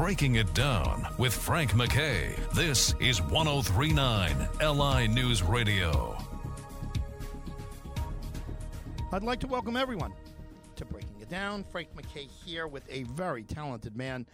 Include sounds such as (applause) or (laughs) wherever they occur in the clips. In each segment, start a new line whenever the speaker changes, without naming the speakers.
Breaking It Down with Frank McKay. This is 1039 LI News Radio.
I'd like to welcome everyone to Breaking It Down. Frank McKay here with a very talented man,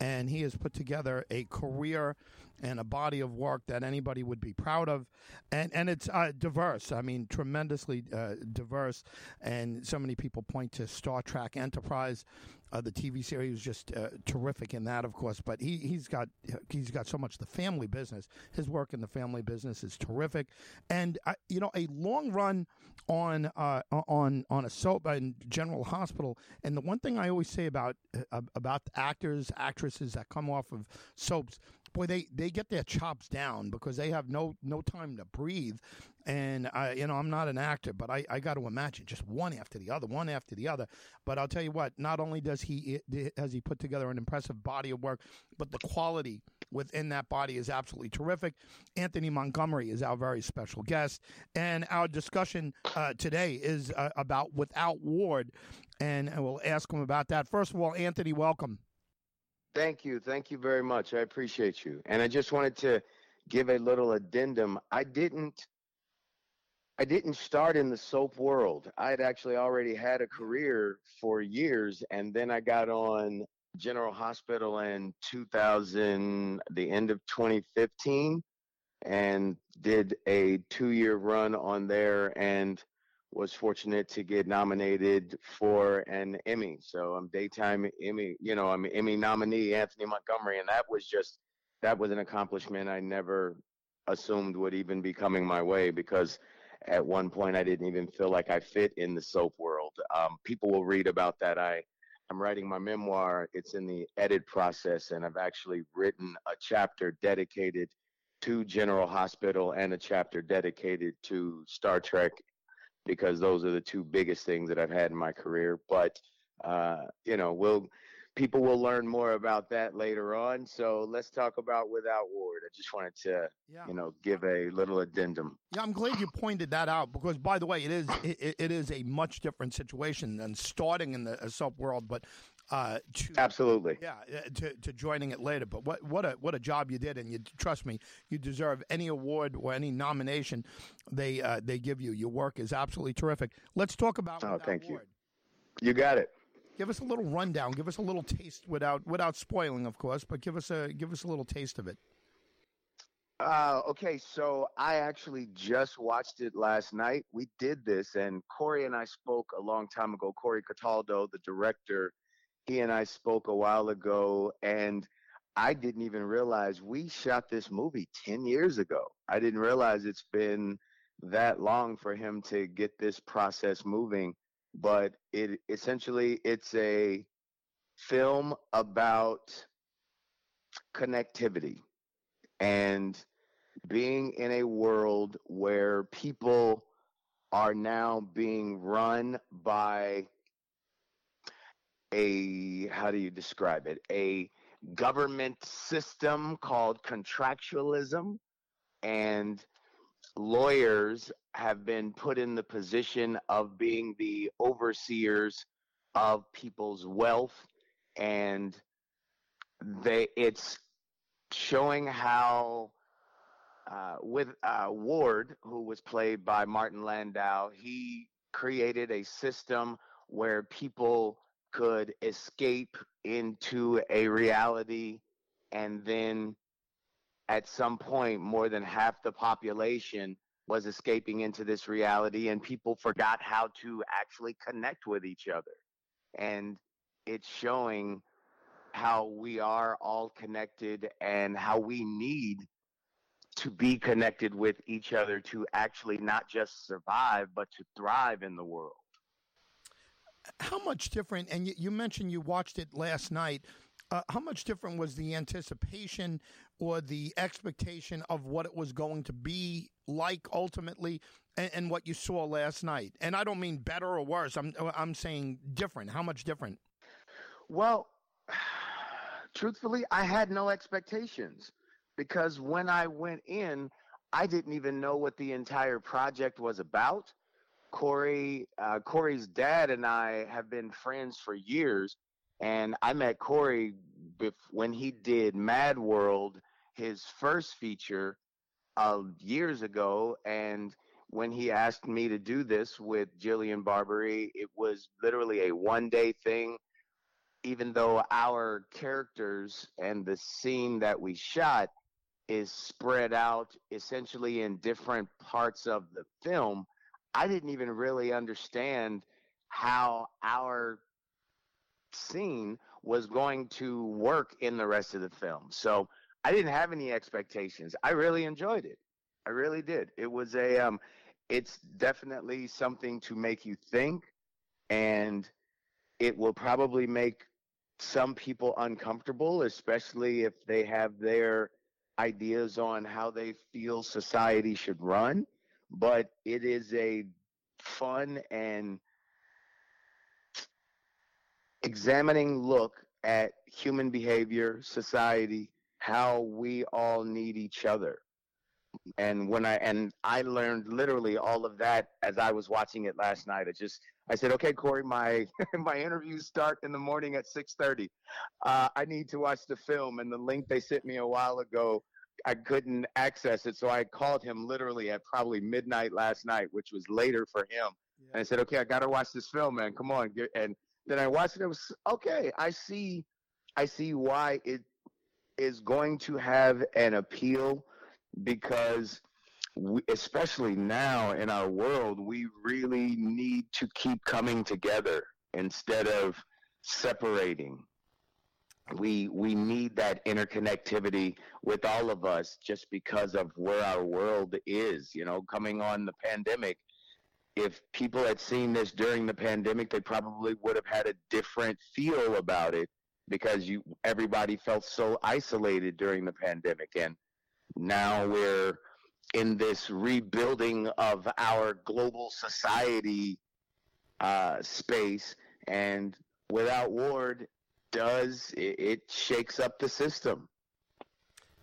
and he has put together a career and a body of work that anybody would be proud of, and and it's uh, diverse. I mean, tremendously uh, diverse, and so many people point to Star Trek Enterprise. Uh, the TV series was just uh, terrific in that, of course. But he he's got he's got so much the family business. His work in the family business is terrific, and uh, you know a long run on uh, on on a soap General Hospital. And the one thing I always say about about actors actresses that come off of soaps boy, they, they get their chops down because they have no no time to breathe. And I, you know, I'm not an actor, but I, I got to imagine just one after the other, one after the other. But I'll tell you what, not only does he has he put together an impressive body of work, but the quality within that body is absolutely terrific. Anthony Montgomery is our very special guest, and our discussion uh, today is uh, about Without Ward, and we'll ask him about that. First of all, Anthony, welcome.
Thank you. Thank you very much. I appreciate you. And I just wanted to give a little addendum. I didn't I didn't start in the soap world. I had actually already had a career for years and then I got on General Hospital in 2000 the end of 2015 and did a 2-year run on there and was fortunate to get nominated for an Emmy. So I'm daytime Emmy, you know, I'm Emmy nominee Anthony Montgomery, and that was just that was an accomplishment I never assumed would even be coming my way because at one point I didn't even feel like I fit in the soap world. Um, people will read about that. I I'm writing my memoir. It's in the edit process, and I've actually written a chapter dedicated to General Hospital and a chapter dedicated to Star Trek because those are the two biggest things that I've had in my career. But uh, you know, we'll people will learn more about that later on. So let's talk about Without Ward. I just wanted to, yeah. you know, give a little addendum.
Yeah, I'm glad you pointed that out because, by the way, it is it, it is a much different situation than starting in the soap world. But uh,
to, Absolutely.
Yeah, uh, to, to joining it later. But what what a what a job you did, and you trust me, you deserve any award or any nomination they uh, they give you. Your work is absolutely terrific. Let's talk about.
Oh, thank
award.
you. You got it.
Give us a little rundown. Give us a little taste without without spoiling, of course, but give us a give us a little taste of it.
Uh, okay, so I actually just watched it last night. We did this, and Corey and I spoke a long time ago. Corey Cataldo, the director he and I spoke a while ago, and I didn't even realize we shot this movie 10 years ago. I didn't realize it's been that long for him to get this process moving, but it essentially it's a film about connectivity and being in a world where people are now being run by a how do you describe it? A government system called contractualism and lawyers have been put in the position of being the overseers of people's wealth and they it's showing how uh, with uh, Ward, who was played by Martin Landau, he created a system where people could escape into a reality and then at some point more than half the population was escaping into this reality and people forgot how to actually connect with each other. And it's showing how we are all connected and how we need to be connected with each other to actually not just survive but to thrive in the world
how much different? And you, you mentioned you watched it last night. Uh, how much different was the anticipation or the expectation of what it was going to be like ultimately and, and, what you saw last night and i don't mean better or worse i'm i'm saying different how much different
well truthfully i had no expectations because when i went in i didn't even know what the entire project was about Corey, uh, Corey's dad and I have been friends for years, and I met Corey bef- when he did Mad World, his first feature, uh, years ago, and when he asked me to do this with Jillian Barberie, it was literally a one day thing. Even though our characters and the scene that we shot is spread out essentially in different parts of the film, I didn't even really understand how our scene was going to work in the rest of the film. So I didn't have any expectations. I really enjoyed it. I really did. It was a um it's definitely something to make you think and it will probably make some people uncomfortable, especially if they have their ideas on how they feel society should run. But it is a fun and examining look at human behavior, society, how we all need each other. And when I and I learned literally all of that as I was watching it last night. I just I said, okay, Corey, my (laughs) my interviews start in the morning at six thirty. Uh, I need to watch the film, and the link they sent me a while ago, I couldn't access it, so I called him literally at probably midnight last night, which was later for him. Yeah. And I said, okay, I got to watch this film, man. Come on, and then I watched it. It was okay. I see, I see why it is going to have an appeal because we, especially now in our world, we really need to keep coming together instead of separating. We we need that interconnectivity with all of us just because of where our world is. You know, coming on the pandemic, if people had seen this during the pandemic, they probably would have had a different feel about it because you everybody felt so isolated during the pandemic and now we're in this rebuilding of our global society uh, space and without ward does it, it shakes up the system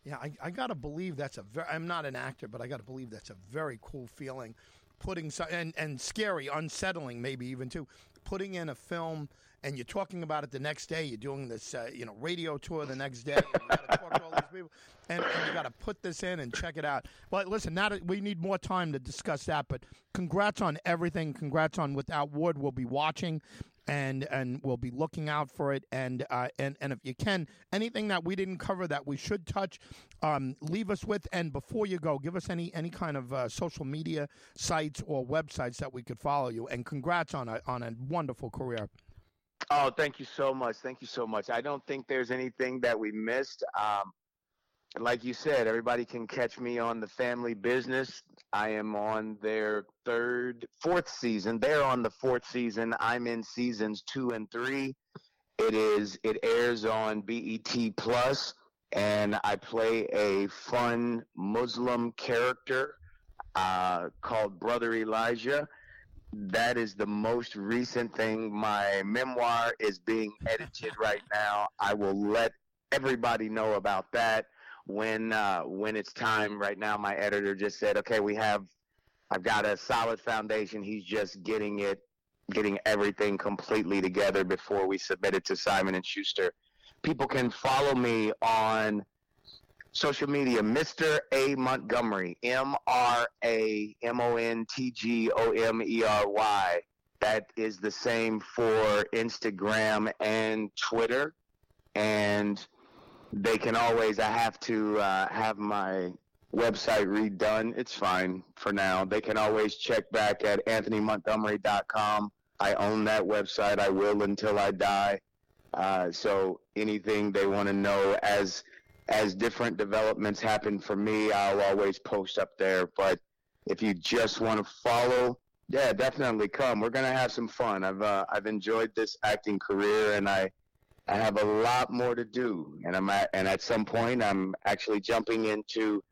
yeah i, I gotta believe that's a very i'm not an actor but i gotta believe that's a very cool feeling putting so, and and scary unsettling maybe even too putting in a film and you're talking about it the next day. You're doing this, uh, you know, radio tour the next day. And you got to talk to all these people, and, and you got to put this in and check it out. But listen, now we need more time to discuss that. But congrats on everything. Congrats on Without Ward. We'll be watching. And and we'll be looking out for it. And uh, and and if you can, anything that we didn't cover that we should touch, um, leave us with. And before you go, give us any any kind of uh, social media sites or websites that we could follow you. And congrats on a on a wonderful career.
Oh, thank you so much. Thank you so much. I don't think there's anything that we missed. Um, like you said, everybody can catch me on the family business. I am on their third, fourth season. They're on the fourth season. I'm in seasons two and three. It is. It airs on BET Plus, and I play a fun Muslim character uh, called Brother Elijah that is the most recent thing. My memoir is being edited right now. I will let everybody know about that when uh, when it's time. Right now, my editor just said, "Okay, we have. I've got a solid foundation. He's just getting it, getting everything completely together before we submit it to Simon and Schuster." People can follow me on social media, Mr. A Montgomery, M R A M O N T G O M E R Y. That is the same for Instagram and Twitter. And they can always, I have to uh, have my website redone. It's fine for now. They can always check back at anthonymontgomery.com. I own that website. I will until I die. Uh, so anything they want to know as as different developments happen for me, I'll always post up there. But if you just want to follow, yeah, definitely come. We're gonna have some fun. I've uh, I've enjoyed this acting career, and I I have a lot more to do. And I'm at and at some point, I'm actually jumping into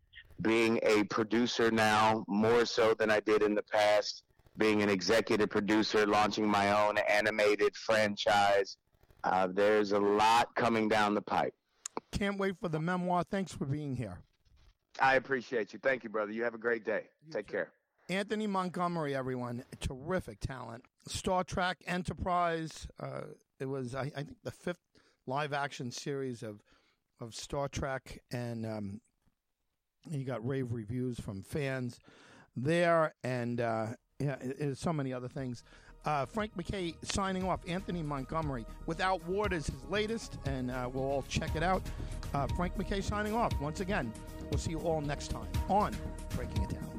being a producer now, more so than I did in the past. Being an executive producer, launching my own animated franchise. Uh, there's a lot coming down the pipe.
Can't wait for the memoir. Thanks for being here.
I appreciate you. Thank you, brother. You have a great day. You Take too. care.
Anthony Montgomery, everyone, terrific talent. Star Trek Enterprise. Uh, it was, I, I, think, the fifth live action series of of Star Trek, and um, you got rave reviews from fans there, and uh, yeah, it, so many other things. Uh, Frank McKay signing off. Anthony Montgomery. Without Ward is his latest, and uh, we'll all check it out. Uh, Frank McKay signing off. Once again, we'll see you all next time on Breaking It Down.